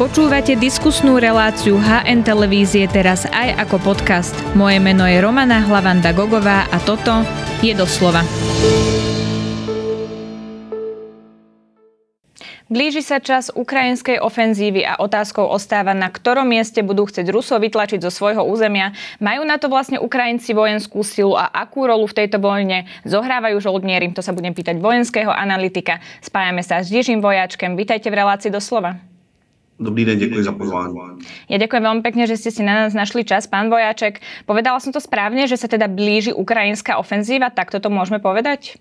Počúvate diskusnú reláciu HN Televízie teraz aj ako podcast. Moje meno je Romana Hlavanda Gogová a toto je doslova. Blíži sa čas ukrajinskej ofenzívy a otázkou ostáva, na ktorom mieste budú chcieť Rusov vytlačiť zo svojho územia. Majú na to vlastne Ukrajinci vojenskú silu a akú rolu v tejto vojne zohrávajú žoldnieri? To sa budem pýtať vojenského analytika. Spájame sa s Jižím Vojačkem. Vítajte v relácii doslova. Dobrý den, děkuji za pozvání. Ja ďakujem veľmi pekne, že ste si na nás našli čas. Pán Vojáček, povedala som to správne, že sa teda blíži ukrajinská ofenzíva, tak toto môžeme povedať?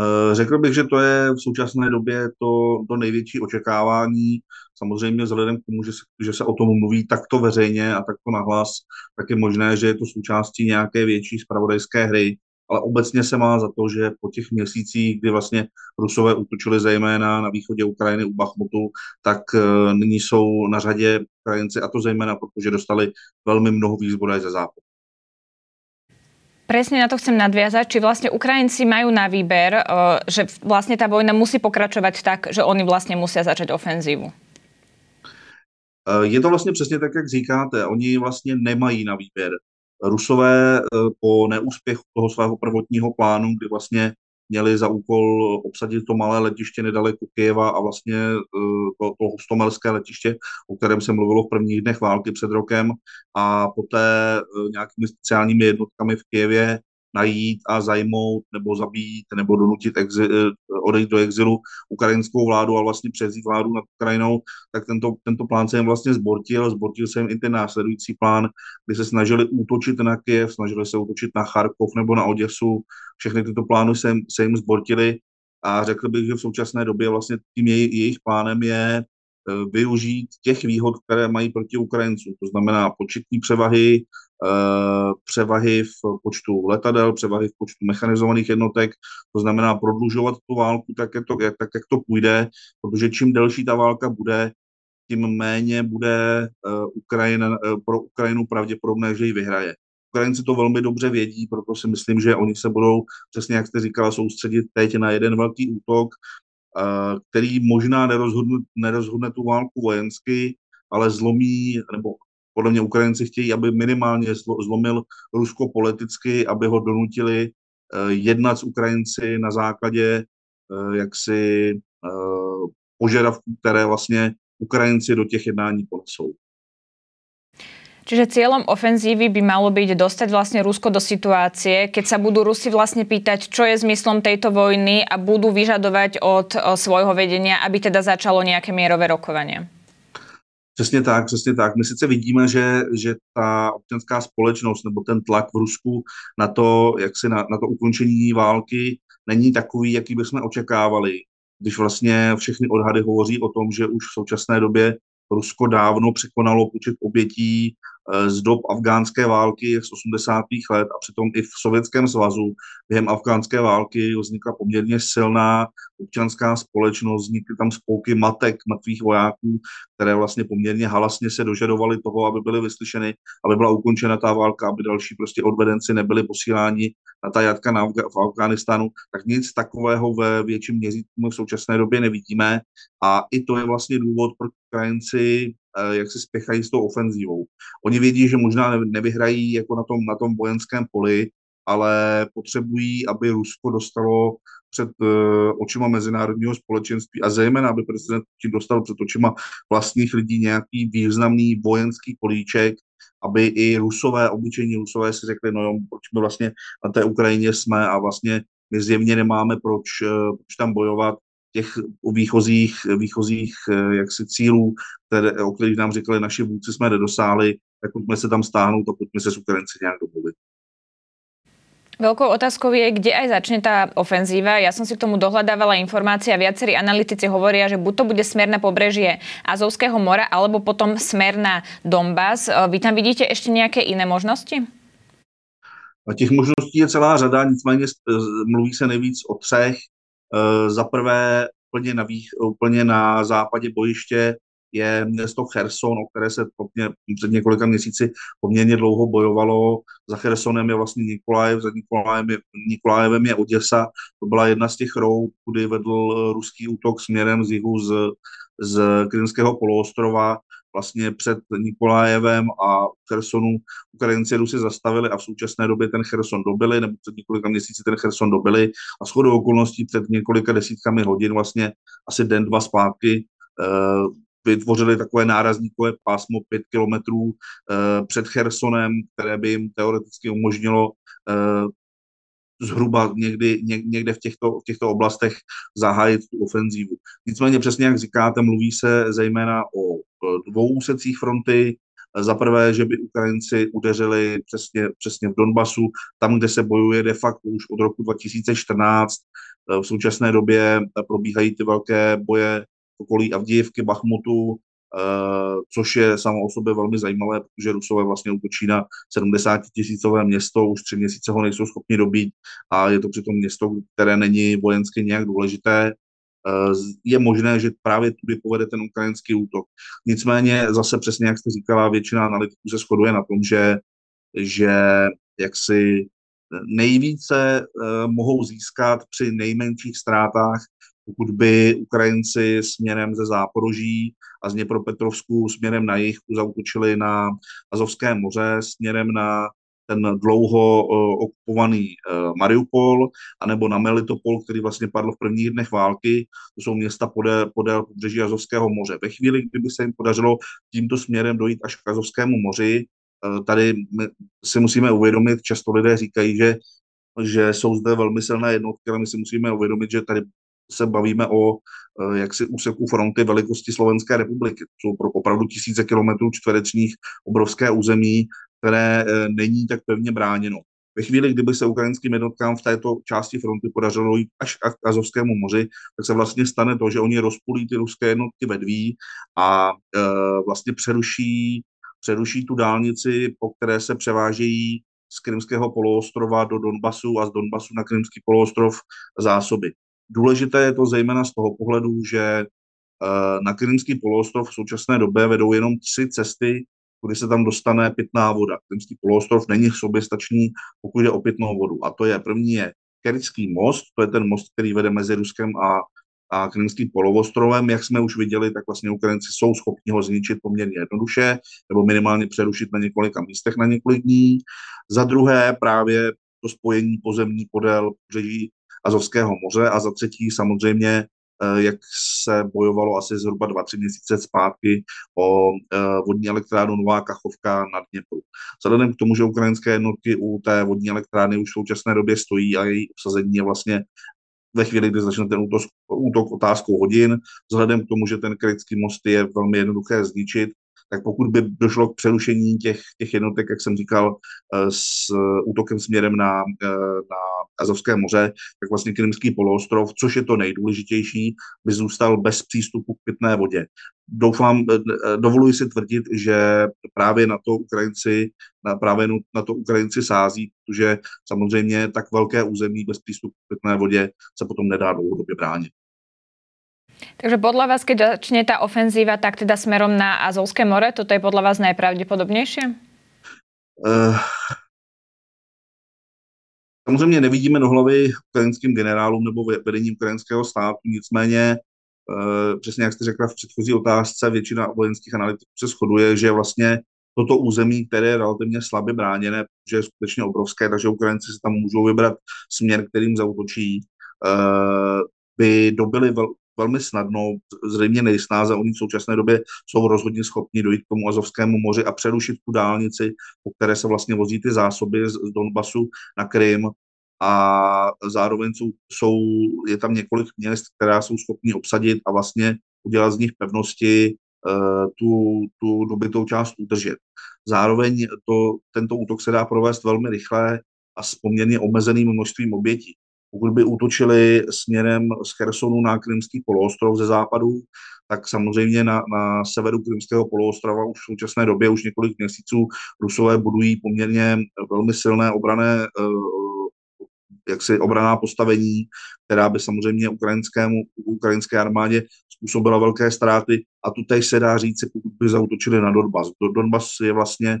Eh, řekl bych, že to je v současné době to, to největší očekávání. Samozřejmě vzhledem k tomu, že se, že se o tom mluví takto veřejně a takto nahlas, tak je možné, že je to součástí nějaké větší spravodajské hry ale obecně se má za to, že po těch měsících, kdy vlastně Rusové útočili zejména na východě Ukrajiny u Bachmutu, tak uh, nyní jsou na řadě Ukrajinci, a to zejména protože dostali velmi mnoho výzbroj ze západu. Presne na to chcem nadviazať, či vlastne Ukrajinci majú na výber, eh, že vlastne tá vojna musí pokračovať tak, že oni vlastne musia začať ofenzívu. Eh, je to vlastně přesně tak, jak říkáte. Oni vlastně nemají na výběr. Rusové eh, po neúspěchu toho svého prvotního plánu, kdy vlastně měli za úkol obsadit to malé letiště nedaleko Kyjeva a vlastně eh, to, to hostomelské letiště, o kterém se mluvilo v prvních dnech války před rokem a poté eh, nějakými speciálními jednotkami v Kyjevě najít a zajmout nebo zabít nebo donutit exi, eh, odejít do exilu ukrajinskou vládu a vlastně převzít vládu nad Ukrajinou, tak tento, tento plán se jim vlastně zbortil. Zbortil se jim i ten následující plán, kdy se snažili útočit na Kiev, snažili se útočit na Charkov nebo na Oděsu. Všechny tyto plány se, se jim zbortily a řekl bych, že v současné době vlastně tím jej, jejich plánem je Eh, využít těch výhod, které mají proti Ukrajincům. To znamená početní převahy, převahy v počtu letadel, převahy v počtu mechanizovaných jednotek, to znamená prodlužovat tu válku tak, jak to, jak, tak, jak to půjde, protože čím delší ta válka bude, tím méně bude eh, Ukrajina, pro Ukrajinu pravděpodobné, že ji vyhraje. Ukrajinci to velmi dobře vědí, proto si myslím, že oni se budou, přesně jak jste říkala, soustředit teď na jeden velký útok, který možná nerozhodne, nerozhodne tu válku vojensky, ale zlomí, nebo podle mě Ukrajinci chtějí, aby minimálně zlomil Rusko politicky, aby ho donutili eh, jednat s Ukrajinci na základě eh, jaksi eh, požadavků, které vlastně Ukrajinci do těch jednání ponesou. Čiže cieľom ofenzívy by malo byť dostať vlastne Rusko do situácie, keď sa budú Rusi vlastne pýtať, čo je zmyslom tejto vojny a budú vyžadovať od svojho vedenia, aby teda začalo nejaké mierové rokovanie. Přesně tak, přesně tak. My sice vidíme, že, že ta občanská společnost nebo ten tlak v Rusku na to, jak si na, na to ukončení války není takový, jaký bychom očekávali. Když vlastně všechny odhady hovoří o tom, že už v současné době Rusko dávno překonalo počet obětí z dob afgánské války z 80. let a přitom i v Sovětském svazu během afgánské války vznikla poměrně silná občanská společnost, vznikly tam spolky matek mrtvých vojáků, které vlastně poměrně halasně se dožadovaly toho, aby byly vyslyšeny, aby byla ukončena ta válka, aby další prostě odvedenci nebyli posíláni na ta jatka na Afga- v Afghánistánu, tak nic takového ve větším měřítku v současné době nevidíme a i to je vlastně důvod, proč Ukrajinci Eh, jak se spěchají s tou ofenzívou. Oni vědí, že možná nevyhrají jako na tom, na tom vojenském poli, ale potřebují, aby Rusko dostalo před uh, očima mezinárodního společenství a zejména, aby prezident Putin dostal před očima vlastních lidí nějaký významný vojenský políček, aby i rusové, obyčejní rusové si řekli, no jo, proč my vlastně na té Ukrajině jsme a vlastně my zjevně nemáme proč, uh, proč tam bojovat, těch výchozích, výchozích eh, jaksi cílů, které, o kterých nám říkali naši vůdci, jsme nedosáhli, tak pojďme se tam stáhnout a pojďme se s Ukrajinci nějak domluvit. Veľkou otázkou je, kde aj začne tá ofenzíva. Ja som si k tomu dohľadávala informácie a viacerí analytici hovoria, že buď to bude smer na pobrežie Azovského mora, alebo potom smer na Donbass. Eh, vy tam vidíte ešte nejaké iné možnosti? A těch možností je celá řada, nicméně mluví se nejvíc o třech. Eh, za prvé úplně na, vých, úplně na západě bojiště je město Cherson, o které se před několika měsíci poměrně dlouho bojovalo. Za Chersonem je vlastně Nikolajev, za Nikolajem je, Nikolajevem je Oděsa. To byla jedna z těch rout, kudy vedl ruský útok směrem z jihu z, z Krymského poloostrova vlastně před Nikolajevem a Chersonu Ukrajinci Rusy zastavili a v současné době ten Cherson dobili, nebo před několika měsíci ten Cherson dobili a shodou okolností před několika desítkami hodin, vlastně asi den, dva zpátky, eh, vytvořili takové nárazníkové pásmo pět kilometrů eh, před Chersonem, které by jim teoreticky umožnilo eh, zhruba někdy, někde v těchto, v těchto oblastech zahájit tu ofenzívu. Nicméně přesně jak říkáte, mluví se zejména o dvou úsecích fronty. Za prvé, že by Ukrajinci udeřili přesně, přesně v Donbasu, tam, kde se bojuje de facto už od roku 2014. V současné době probíhají ty velké boje v okolí Avdijevky, Bachmutu, což je samo o sobě velmi zajímavé, protože Rusové vlastně útočí na 70 tisícové město, už tři měsíce ho nejsou schopni dobít a je to přitom město, které není vojensky nějak důležité. Eh, je možné, že právě tudy povede ten ukrajinský útok. Nicméně zase přesně, jak jste říkala, většina analytiků se shoduje na tom, že, že jaksi nejvíce uh, mohou získat při nejmenších ztrátách pokud by Ukrajinci směrem ze Záporoží a z Dněpropetrovsku směrem na jih zautočili na Azovské moře, směrem na ten dlouho uh, okupovaný uh, Mariupol, anebo na Melitopol, který vlastně padl v prvních dnech války. To jsou města podél, podél pobřeží Azovského moře. Ve chvíli, kdyby se jim podařilo tímto směrem dojít až k Azovskému moři, uh, tady si musíme uvědomit, často lidé říkají, že že jsou zde velmi silné jednotky, ale my si musíme uvědomit, že tady se bavíme o eh, jaksi úseku fronty velikosti Slovenské republiky. To jsou pro opravdu tisíce kilometrů čtverečních obrovské území, které eh, není tak pevně bráněno. Ve chvíli, kdyby se ukrajinským jednotkám v této části fronty podařilo jít až k Azovskému moři, tak se vlastně stane to, že oni rozpolí ty ruské jednotky vedví a e, vlastně přeruší, přeruší tu dálnici, po které se převážejí z Krymského poloostrova do Donbasu a z Donbasu na Krymský poloostrov zásoby. Důležité je to zejména z toho pohledu, že eh, na Krymský poloostrov v současné době vedou jenom tři cesty, kudy se tam dostane pitná voda. Krymský poloostrov není soběstačný, pokud jde o pitnou vodu. A to je, první je Kerický most, to je ten most, který vede mezi Ruskem a, a Krymským poloostrovem. Jak jsme už viděli, tak vlastně Ukrajinci jsou schopni ho zničit poměrně jednoduše, nebo minimálně přerušit na několika místech na několik dní. Za druhé právě to spojení pozemní podél břeží Azovského moře a za třetí samozřejmě eh, jak se bojovalo asi zhruba dva, tři měsíce zpátky o eh, vodní elektrárnu Nová Kachovka nad Dněpru. Vzhledem k tomu, že ukrajinské jednotky u té vodní elektrárny už v současné době stojí a její obsazení je vlastně ve chvíli, kdy začne ten útok, útok otázkou hodin, vzhledem k tomu, že ten kritický most je velmi jednoduché zničit, tak pokud by došlo k přerušení těch, těch jednotek, jak jsem říkal, eh, s útokem směrem na, na Azovské moře, tak vlastně Krymský poloostrov, což je to nejdůležitější, by zůstal bez přístupu k pitné vodě. Doufám, eh, eh, dovoluji si tvrdit, že právě na to Ukrajinci, právě na to Ukrajinci sází, protože samozřejmě tak velké území bez přístupu k pitné vodě se potom nedá dlouhodobě bránit. Takže podľa vás, keď začne tá ofenzíva, tak teda smerom na Azovské more, toto je podľa vás najpravdepodobnejšie? Uh, Samozřejmě nevidíme do hlavy ukrajinským generálům nebo vedení ukrajinského státu, nicméně e, přesně jak jste řekla v předchozí otázce, většina vojenských analytiků se shoduje, že vlastně toto území, které je relativně slabě bráněné, protože je skutečně obrovské, takže Ukrajinci si tam můžou vybrat směr, kterým zautočí, e, by dobili vel, velmi snadno, zřejmě nejsnáze. Oni v současné době jsou rozhodně schopni dojít k tomu Azovskému moři a přerušit tu dálnici, po které se vlastně vozí ty zásoby z, z Donbasu na Krym a zároveň jsou, jsou, je tam několik měst, která jsou schopni obsadit a vlastně udělat z nich pevnosti uh, tu, tu dobitou část udržet. Zároveň to, tento útok se dá provést velmi rychle a s poměrně omezeným množstvím obětí. Pokud by útočili směrem z Chersonu na Krymský poloostrov ze západu, tak samozřejmě na, na severu Krymského poloostrova už v současné době, už několik měsíců, Rusové budují poměrně velmi silné obrané uh, jaksi obraná postavení, která by samozřejmě ukrajinskému, ukrajinské armádě způsobila velké ztráty a tu teď se dá říct, pokud by zautočili na Donbas. Donbas je vlastně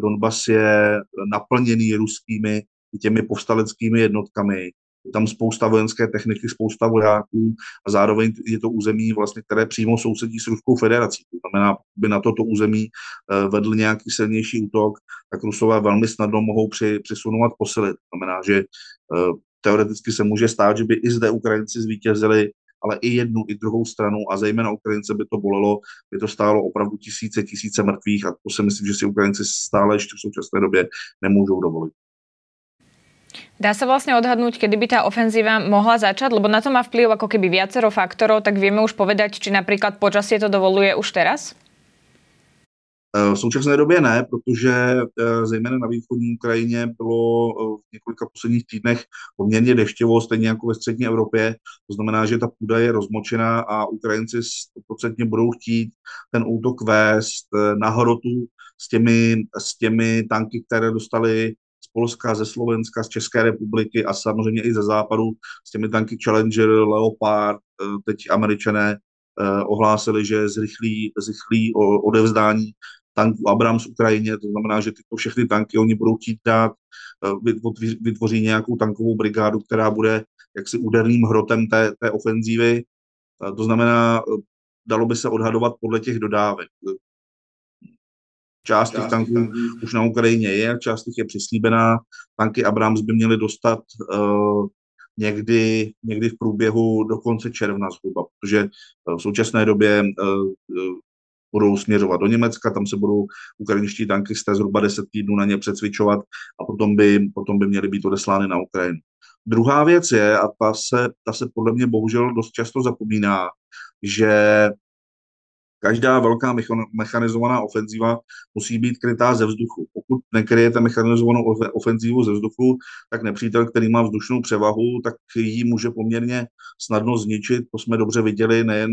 Donbas je naplněný ruskými těmi povstaleckými jednotkami, je tam spousta vojenské techniky, spousta vojáků a zároveň je to území, vlastně, které přímo sousedí s Ruskou federací. To znamená, by na toto území eh, vedl nějaký silnější útok, tak Rusové velmi snadno mohou při, přisunovat posily. To znamená, že eh, teoreticky se může stát, že by i zde Ukrajinci zvítězili, ale i jednu, i druhou stranu a zejména Ukrajince by to bolelo, by to stálo opravdu tisíce, tisíce mrtvých a to si myslím, že si Ukrajinci stále ještě v současné době nemůžou dovolit. Dá sa vlastne odhadnúť, kedy by tá ofenzíva mohla začať? Lebo na to má vplyv ako keby viacero faktorov, tak vieme už povedať, či napríklad počasie to dovoluje už teraz? E, v současné době ne, protože e, zejména na východní Ukrajině bylo e, v několika posledních týdnech poměrně deštěvo, stejně jako ve střední Evropě. To znamená, že ta půda je rozmočená a Ukrajinci 100% budou chtít ten útok vést na hrotu s těmi, s těmi tanky, které dostali Polska, ze Slovenska, z České republiky a samozřejmě i ze západu s těmi tanky Challenger, Leopard, eh, teď američané eh, ohlásili, že zrychlí, zrychlí odevzdání tanků Abrams Ukrajině, to znamená, že tyto všechny tanky oni budou chtít dát, eh, vytvoří nějakou tankovou brigádu, která bude jaksi úderným hrotem té, té ofenzívy. To znamená, dalo by se odhadovat podle těch dodávek. Část těch tanků už na Ukrajině je, část těch je přislíbená. Tanky Abrams by měly dostat uh, někdy, někdy v průběhu do konce června zhruba, protože uh, v současné době uh, budou směřovat do Německa, tam se budou ukrajinští tankisté zhruba 10 týdnů na ně přecvičovat a potom by, potom by měly být odeslány na Ukrajinu. Druhá věc je, a ta se, ta se podle mě bohužel dost často zapomíná, že každá velká mechanizovaná ofenzíva musí být krytá ze vzduchu. Pokud nekryjete mechanizovanou ofenzívu ze vzduchu, tak nepřítel, který má vzdušnou převahu, tak ji může poměrně snadno zničit. To jsme dobře viděli nejen,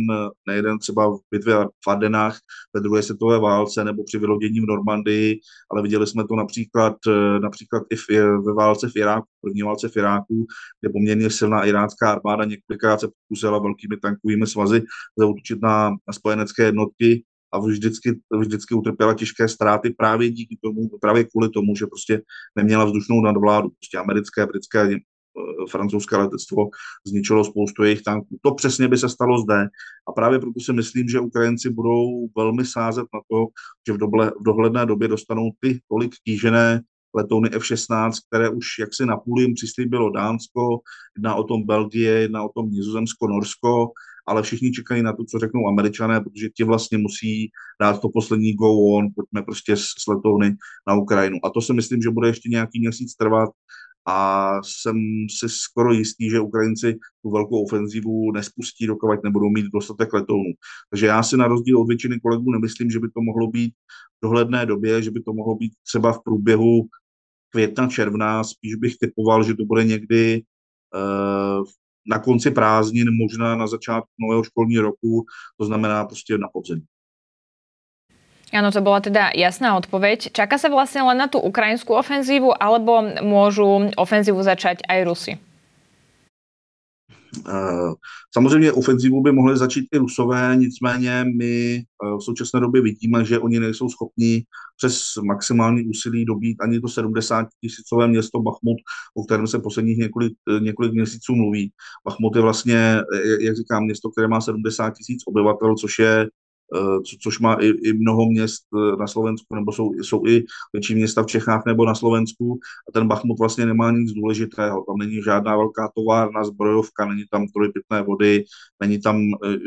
nejen třeba v bitvě v Ardenách ve druhé světové válce nebo při vylodění v Normandii, ale viděli jsme to například, například i ve válce v Iráku, první válce v Iráku, kde poměrně silná irácká armáda několikrát se pokusila velkými tankovými svazy zautočit na, na spojenecké jednotky a vždycky, vždycky utrpěla těžké ztráty právě díky tomu, právě kvůli tomu, že prostě neměla vzdušnou nadvládu. Prostě americké, britské, eh, francouzské letectvo zničilo spoustu jejich tanků. To přesně by se stalo zde a právě proto si myslím, že Ukrajinci budou velmi sázet na to, že v, doble, v dohledné době dostanou ty tolik tížené letouny F-16, které už jaksi na půl jim přislíbilo Dánsko, jedna o tom Belgie, jedna o tom Nizozemsko, Norsko, ale všichni čekají na to, co řeknou američané, protože ti vlastně musí dát to poslední go on, pojďme prostě s, letouny na Ukrajinu. A to si myslím, že bude ještě nějaký měsíc trvat a jsem si skoro jistý, že Ukrajinci tu velkou ofenzivu nespustí, dokud nebudou mít dostatek letounů. Takže já si na rozdíl od většiny kolegů nemyslím, že by to mohlo být v dohledné době, že by to mohlo být třeba v průběhu května, června, spíš bych typoval, že to bude někdy uh, na konci prázdnin, možná na začátku nového školního roku, to znamená prostě na podzim. Áno, to bola teda jasná odpoveď. Čaká sa vlastne len na tú ukrajinskú ofenzívu, alebo môžu ofenzívu začať aj Rusy? Eh, samozřejmě ofenzivu by mohli začít i Rusové, nicméně my eh, v současné době vidíme, že oni nejsou schopni přes maximální úsilí dobít ani to 70 tisícové město Bachmut, o kterém se posledních několik, eh, několik měsíců mluví. Bachmut je vlastně, jak říkám, město, které má 70 tisíc obyvatel, což je co, což má i, i mnoho měst eh, na Slovensku, nebo jsou, jsou i větší města v Čechách nebo na Slovensku a ten Bachmut vlastně nemá nic důležitého. Tam není žádná velká továrna, zbrojovka, není tam tolik pitné vody, není tam eh,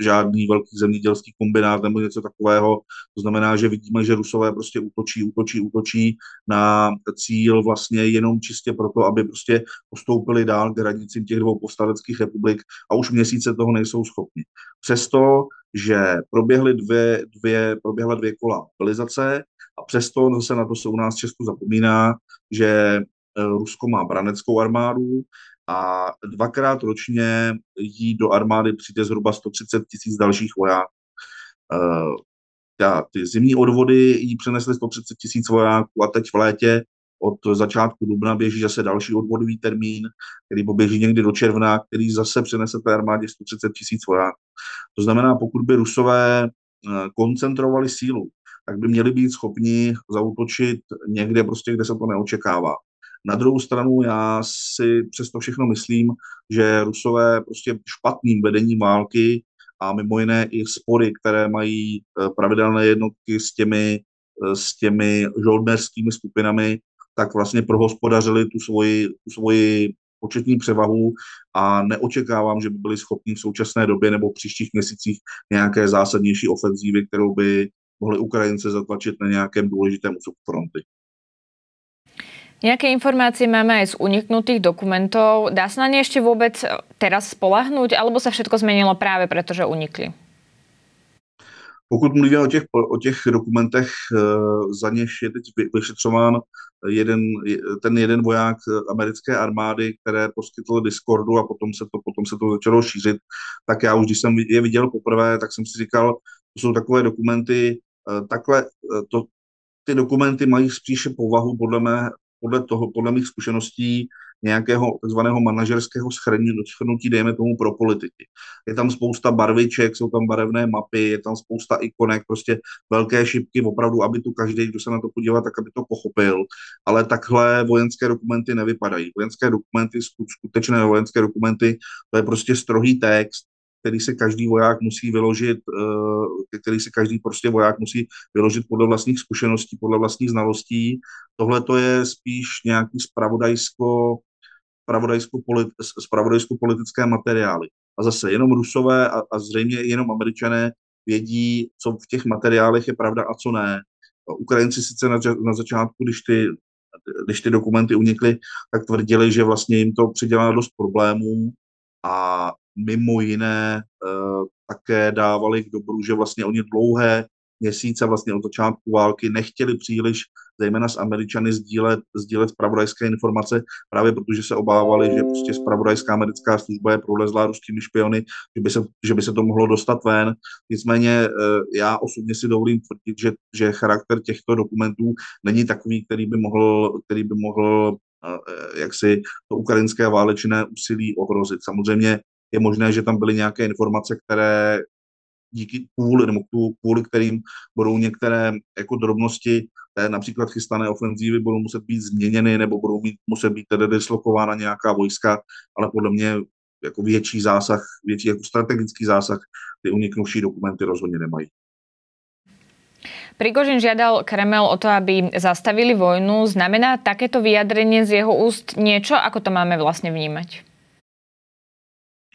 žádný velký zemědělský kombinát nebo něco takového. To znamená, že vidíme, že Rusové prostě útočí, útočí, útočí na cíl vlastně jenom čistě proto, aby prostě postoupili dál k hranicím těch dvou povstaleckých republik a už měsíce toho nejsou schopni. Přesto že proběhly dvě, dvě, proběhla dvě kola mobilizace a přesto zase na to se u nás Česku zapomíná, že eh, Rusko má braneckou armádu a dvakrát ročně jí do armády přijde zhruba 130 tisíc dalších vojáků. Uh, ty zimní odvody jí přenesly 130 tisíc vojáků a teď v létě od začátku dubna běží zase další odvodový termín, který poběží někdy do června, který zase přinese té armádě 130 tisíc vojáků. To znamená, pokud by Rusové eh, koncentrovali sílu, tak by měli být schopni zautočit někde prostě, kde se to neočekává. Na druhou stranu já si přesto všechno myslím, že Rusové prostě špatným vedením války a mimo jiné i spory, které mají eh, pravidelné jednotky s těmi, eh, s těmi žoldnerskými skupinami, tak vlastně prohospodařili tu svoji, tu svoji početní převahu a neočekávám, že by byli schopni v současné době nebo v příštích měsících nějaké zásadnější ofenzívy, kterou by mohli Ukrajince zatlačit na nějakém důležitém úseku fronty. Nejaké informácie máme aj z uniknutých dokumentov. Dá sa na ne ešte vôbec teraz spolahnúť, alebo sa všetko zmenilo práve preto, že unikli? Pokud mluvíme o těch, o těch dokumentech, eh, za něž je teď vyšetřován jeden, ten jeden voják americké armády, které poskytl Discordu a potom se to, potom se to začalo šířit, tak já už, když jsem je viděl poprvé, tak jsem si říkal, to jsou takové dokumenty, eh, takhle, eh, to, ty dokumenty mají spíše povahu podle mé, podle toho, podle mých zkušeností nějakého takzvaného manažerského schrnutí, dejme tomu pro politiky. Je tam spousta barviček, jsou tam barevné mapy, je tam spousta ikonek, prostě velké šipky, opravdu, aby tu každý, kdo se na to podívá, tak aby to pochopil. Ale takhle vojenské dokumenty nevypadají. Vojenské dokumenty, skutečné vojenské dokumenty, to je prostě strohý text, který se každý voják musí vyložit, eh, který si každý prostě voják musí vyložit podle vlastních zkušeností, podle vlastních znalostí. Tohle to je spíš nějaký spravodajsko, spravodajsko-politické materiály. A zase jenom Rusové a, a zřejmě jenom Američané vědí, co v těch materiálech je pravda a co ne. Ukrajinci sice na, na začátku, když ty, když ty dokumenty unikly, tak tvrdili, že vlastně jim to přidělá dost problémů a mimo jiné uh, také dávali k dobru, že vlastně oni dlouhé měsíce vlastně od začátku války nechtěli příliš, zejména s Američany, sdílet, sdílet spravodajské informace, právě protože se obávali, že prostě spravodajská americká služba je prolezlá ruskými špiony, že by se, že by se to mohlo dostat ven. Nicméně já osobně si dovolím tvrdit, že, že charakter těchto dokumentů není takový, který by mohl, který by mohl jak si to ukrajinské válečné úsilí ohrozit. Samozřejmě je možné, že tam byly nějaké informace, které díky kvůli, nebo kvůli kterým budou některé jako drobnosti té například chystané ofenzívy budou muset být změněny nebo budou mít, muset být tedy dislokována nějaká vojska, ale podle mě jako větší zásah, větší jako strategický zásah ty uniknuvší dokumenty rozhodně nemají. Prigožin žiadal Kreml o to, aby zastavili vojnu. Znamená takéto vyjadrenie z jeho úst niečo? Ako to máme vlastne vnímať?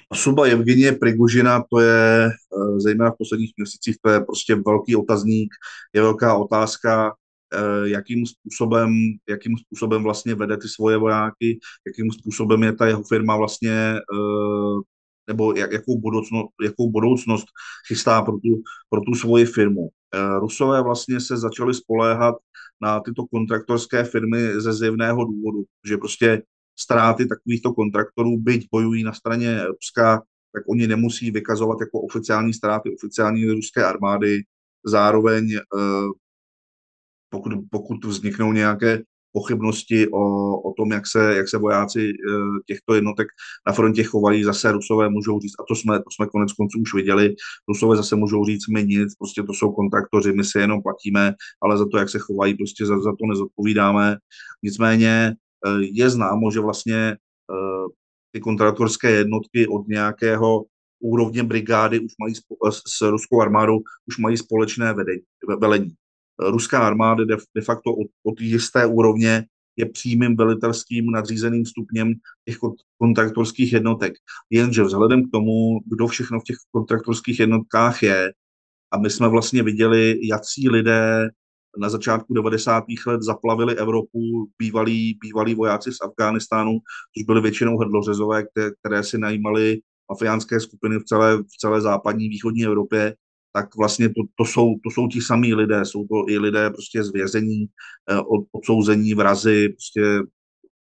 Osoba Evgenie Prigožina, to je eh, zejména v posledních měsících, to je prostě velký otazník, je velká otázka, eh, jakým způsobem, jakým způsobem vlastně vede ty svoje vojáky, jakým způsobem je ta jeho firma vlastně, eh, nebo jak, jakou, budoucnost, jakou budoucnost chystá pro tu, pro tu svoji firmu. Rusové vlastně se začali spoléhat na tyto kontraktorské firmy ze zjevného důvodu, že prostě ztráty takovýchto kontraktorů, byť bojují na straně Ruska, tak oni nemusí vykazovat jako oficiální ztráty oficiální ruské armády. Zároveň, eh, pokud, pokud vzniknou nějaké pochybnosti o, o tom, jak se, jak se vojáci eh, těchto jednotek na frontě chovají, zase Rusové můžou říct, a to jsme, to jsme konec konců už viděli, Rusové zase můžou říct, my nic, prostě to jsou kontraktoři, my si jenom platíme, ale za to, jak se chovají, prostě za, za to nezodpovídáme. Nicméně je známo, že vlastně eh, ty kontraktorské jednotky od nějakého úrovně brigády už mají eh, s ruskou armádou už mají společné vedení, velení. Ruská armáda de, de facto od, od jisté úrovně je přímým velitelským nadřízeným stupněm těch kontraktorských jednotek. Jenže vzhledem k tomu, kdo všechno v těch kontraktorských jednotkách je, a my jsme vlastně viděli, jaký lidé na začátku 90. let zaplavili Evropu bývalí, bývalí vojáci z Afghánistánu, což byly většinou hrdlořezové, které, které si najímali mafiánské skupiny v celé, v celé západní východní Evropě, tak vlastně to, to, jsou, to jsou ti samí lidé, jsou to i lidé prostě z vězení, eh, od, odsouzení vrazy prostě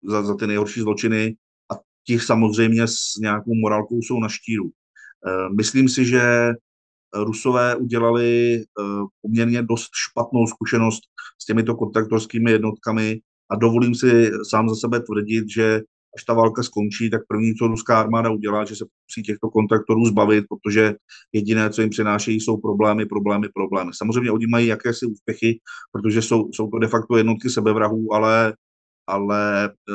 za, za ty nejhorší zločiny a ti samozřejmě s nějakou morálkou jsou na štíru. Eh, myslím si, že Rusové udělali eh, poměrně dost špatnou zkušenost s těmito kontraktorskými jednotkami a dovolím si sám za sebe tvrdit, že až ta válka skončí, tak první, co ruská armáda udělá, že se musí těchto kontraktorů zbavit, protože jediné, co jim přinášejí, jsou problémy, problémy, problémy. Samozřejmě oni mají jakési úspěchy, protože jsou, jsou to de facto jednotky sebevrahů, ale, ale eh,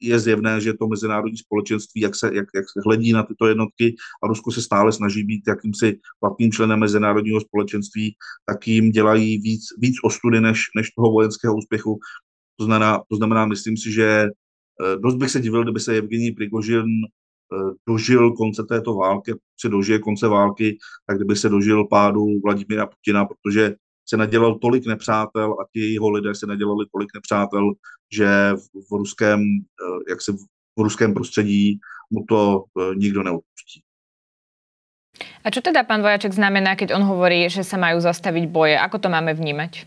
je zjevné, že to mezinárodní společenství, jak se, jak, jak se hledí na tyto jednotky a Rusko se stále snaží být jakýmsi platným členem mezinárodního společenství, tak jim dělají víc, víc ostudy než, než toho vojenského úspěchu. To znamená, to znamená, myslím si, že eh, dost bych se divil, kdyby se Evgenij Prigožin eh, dožil konce této války, se dožije konce války, tak kdyby se dožil pádu Vladimira Putina, protože se nadělal tolik nepřátel a ti jeho lidé se nadělali tolik nepřátel, že v, v ruském, eh, jak se v ruském prostředí mu to eh, nikdo neodpustí. A čo teda pán Vojaček znamená, keď on hovorí, že sa majú zastaviť boje? Ako to máme vnímať?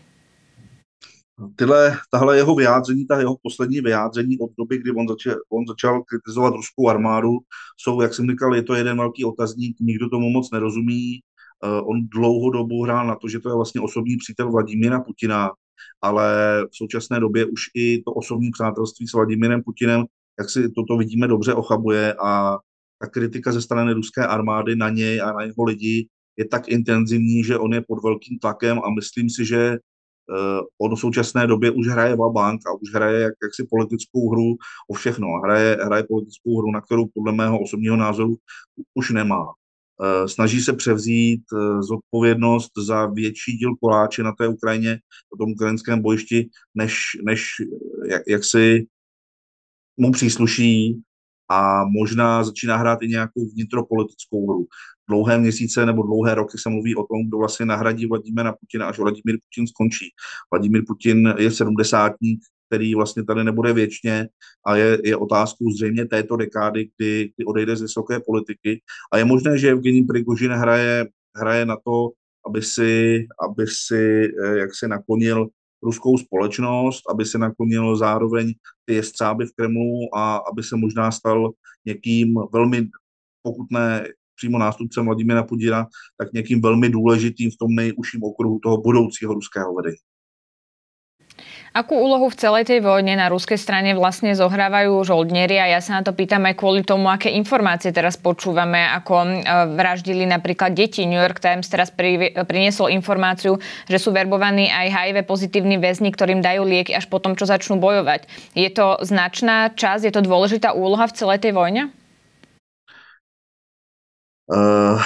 Tyhle, tahle jeho vyjádření, ta jeho poslední vyjádření od doby, kdy on začal, on začal kritizovat ruskou armádu, jsou, jak jsem říkal, je to jeden velký otazník, nikdo tomu moc nerozumí, on dlouhou dobu hrál na to, že to je vlastně osobní přítel Vladimíra Putina, ale v současné době už i to osobní přátelství s Vladimírem Putinem, jak si toto vidíme, dobře ochabuje a ta kritika ze strany ruské armády na něj a na jeho lidi je tak intenzivní, že on je pod velkým tlakem a myslím si, že uh, on v současné době už hraje bank a už hraje jak, jaksi politickou hru o všechno. Hraje, hraje politickou hru, na kterou podle mého osobního názoru už nemá. Eh, snaží se převzít eh, zodpovědnost za větší díl koláče na té Ukrajině, na tom ukrajinském bojišti, než, než jak, jak si mu přísluší a možná začíná hrát i nějakou vnitropolitickou hru. Dlouhé měsíce nebo dlouhé roky se mluví o tom, kdo vlastně nahradí Vladimira Putina, až Vladimír Putin skončí. Vladimír Putin je sedmdesátník, který vlastně tady nebude věčně a je, je otázkou zřejmě této dekády, kdy, kdy odejde z vysoké politiky. A je možné, že Evgení Prigožin hraje, hraje na to, aby si, aby si eh, jak se naklonil ruskou společnost, aby se naklonil zároveň ty jestřáby v Kremlu a aby se možná stal někým velmi, pokud ne přímo nástupcem Vladimira Putina, tak někým velmi důležitým v tom nejužším okruhu toho budoucího ruského vedení. Akú úlohu v celej tej vojne na ruskej strane vlastne zohrávajú žoldnieri a ja sa na to pýtam aj kvôli tomu, aké informácie teraz počúvame, ako e, vraždili napríklad deti. New York Times teraz priniesol informáciu, že sú verbovaní aj HIV pozitívni väzni, ktorým dajú lieky až potom, čo začnú bojovať. Je to značná časť, je to dôležitá úloha v celej tej vojne? Uh,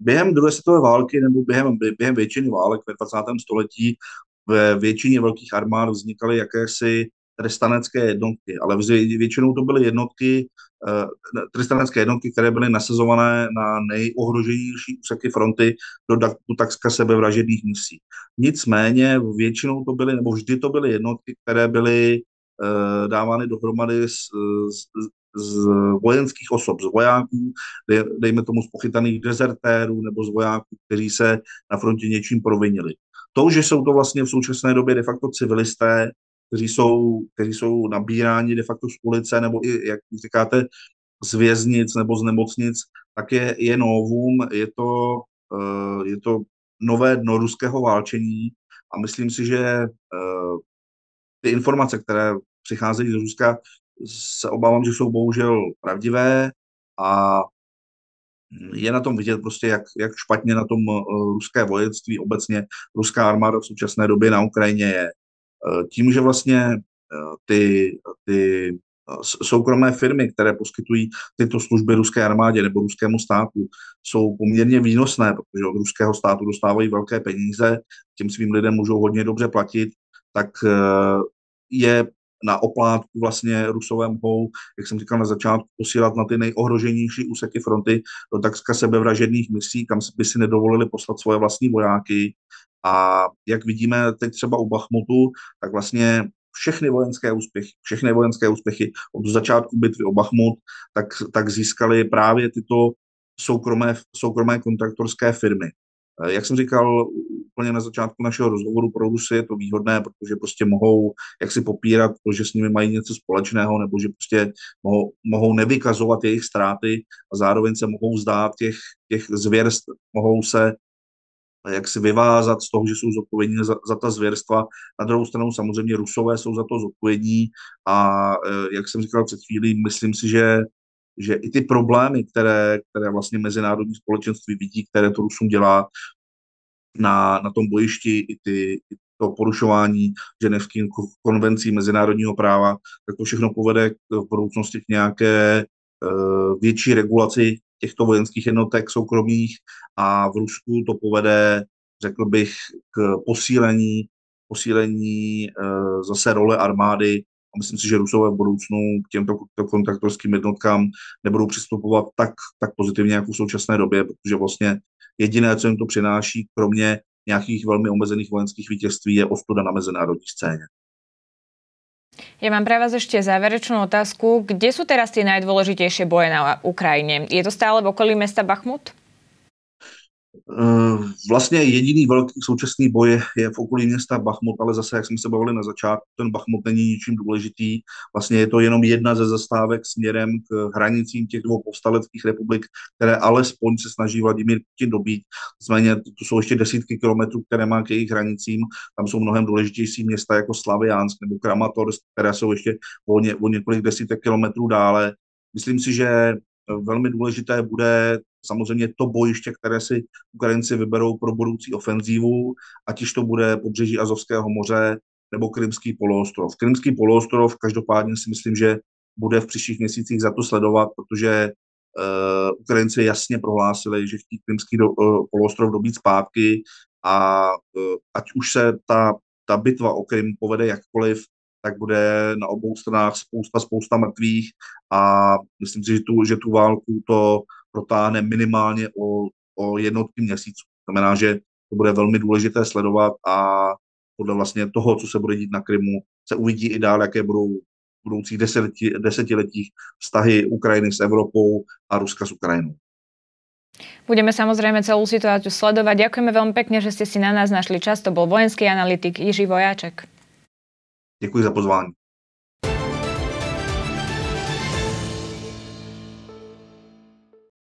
během druhé světové války nebo během, během většiny válek ve 20. století ve většině velkých armád vznikaly jakési trestanecké jednotky, ale většinou to byly jednotky, eh, trestanecké jednotky, které byly nasazované na nejohroženější úseky fronty do, takzka sebevražedných misí. Nicméně většinou to byly, nebo vždy to byly jednotky, které byly uh, dávány dohromady z, z, z vojenských osob, z vojáků, dejme tomu z pochytaných dezertérů nebo z vojáků, kteří se na frontě něčím provinili. To, že jsou to vlastně v současné době de facto civilisté, kteří jsou, kteří jsou nabíráni de facto z ulice, nebo i, jak říkáte, z věznic nebo z nemocnic, tak je, je novum, je to, uh, je to nové dno ruského válčení a myslím si, že uh, ty informace, které přicházejí z Ruska, se obávám, že jsou bohužel pravdivé a je na tom vidět prostě, jak, jak špatně na tom uh, ruské vojenství, obecně ruská armáda v současné době na Ukrajině je. Uh, tím, že vlastně uh, ty, ty soukromé firmy, které poskytují tyto služby ruské armádě nebo ruskému státu, jsou poměrně výnosné, protože od ruského státu dostávají velké peníze, tím svým lidem můžou hodně dobře platit, tak je na oplátku vlastně Rusové mohou, jak jsem říkal na začátku, posílat na ty nejohroženější úseky fronty do takzka sebevražedných misí, kam by si nedovolili poslat svoje vlastní vojáky. A jak vidíme teď třeba u Bachmutu, tak vlastně všechny vojenské úspěchy, všechny vojenské úspěchy od začátku bitvy o Bachmut, tak, tak získali právě tyto soukromé, soukromé kontraktorské firmy. Jak jsem říkal, úplně na začátku našeho rozhovoru pro Rusy je to výhodné, protože prostě mohou jak si popírat to, že s nimi mají něco společného, nebo že prostě mohou, mohou nevykazovat jejich ztráty a zároveň se mohou zdát těch, těch zvěrstv, mohou se jak si vyvázat z toho, že jsou zodpovědní za, za ta zvěrstva. Na druhou stranu samozřejmě Rusové jsou za to zodpovědní a jak jsem říkal před chvílí, myslím si, že, že i ty problémy, které, které vlastně mezinárodní společenství vidí, které to Rusům dělá na, na tom bojišti, i, ty, i to porušování ženevských konvencí mezinárodního práva, tak to všechno povede v budoucnosti k nějaké uh, větší regulaci těchto vojenských jednotek soukromých a v Rusku to povede, řekl bych, k posílení, posílení uh, zase role armády a myslím si, že Rusové v budoucnu k těmto kontraktorským jednotkám nebudou přistupovat tak, tak pozitivně, jako v současné době, protože vlastně jediné, co jim to přináší, kromě nějakých velmi omezených vojenských vítězství, je ostuda na mezinárodní scéně. Ja mám pre vás ešte záverečnú otázku. Kde sú teraz tie najdôležitejšie boje na Ukrajine? Je to stále v okolí mesta Bachmut? Eh, vlastně jediný velký současný boj je v okolí města Bachmut, ale zase, jak jsme se bavili na začátku, ten Bachmut není ničím důležitý. Vlastně je to jenom jedna ze zastávek směrem k hranicím těch dvou povstaleckých republik, které alespoň se snaží Vladimír Putin dobít. Nicméně to jsou ještě desítky kilometrů, které má k jejich hranicím. Tam jsou mnohem důležitější města jako Slaviansk nebo Kramatorsk, které jsou ještě o, ně, o několik desítek kilometrů dále. Myslím si, že velmi důležité bude samozřejmě to bojiště, které si Ukrajinci vyberou pro budoucí ofenzívu, ať již to bude pobřeží Azovského moře nebo Krymský poloostrov. Krymský poloostrov každopádně si myslím, že bude v příštích měsících za to sledovat, protože uh, Ukrajinci jasně prohlásili, že chtějí Krymský do, uh, poloostrov dobít zpátky a uh, ať už se ta, ta bitva o Krym povede jakkoliv, tak bude na obou stranách spousta, spousta mrtvých a myslím si, že tu, že tu válku to protáhne minimálně o, o jednotky měsíců. Znamená, že to bude velmi důležité sledovat a podle vlastně toho, co se bude dít na Krymu, se uvidí i dál, jaké budou v budoucích deseti, desetiletích vztahy Ukrajiny s Evropou a Ruska s Ukrajinou. Budeme samozrejme celú situáciu sledovať. Ďakujeme veľmi pekne, že ste si na nás našli čas. To bol vojenský analytik Jiří Vojáček. Děkuji za pozvání.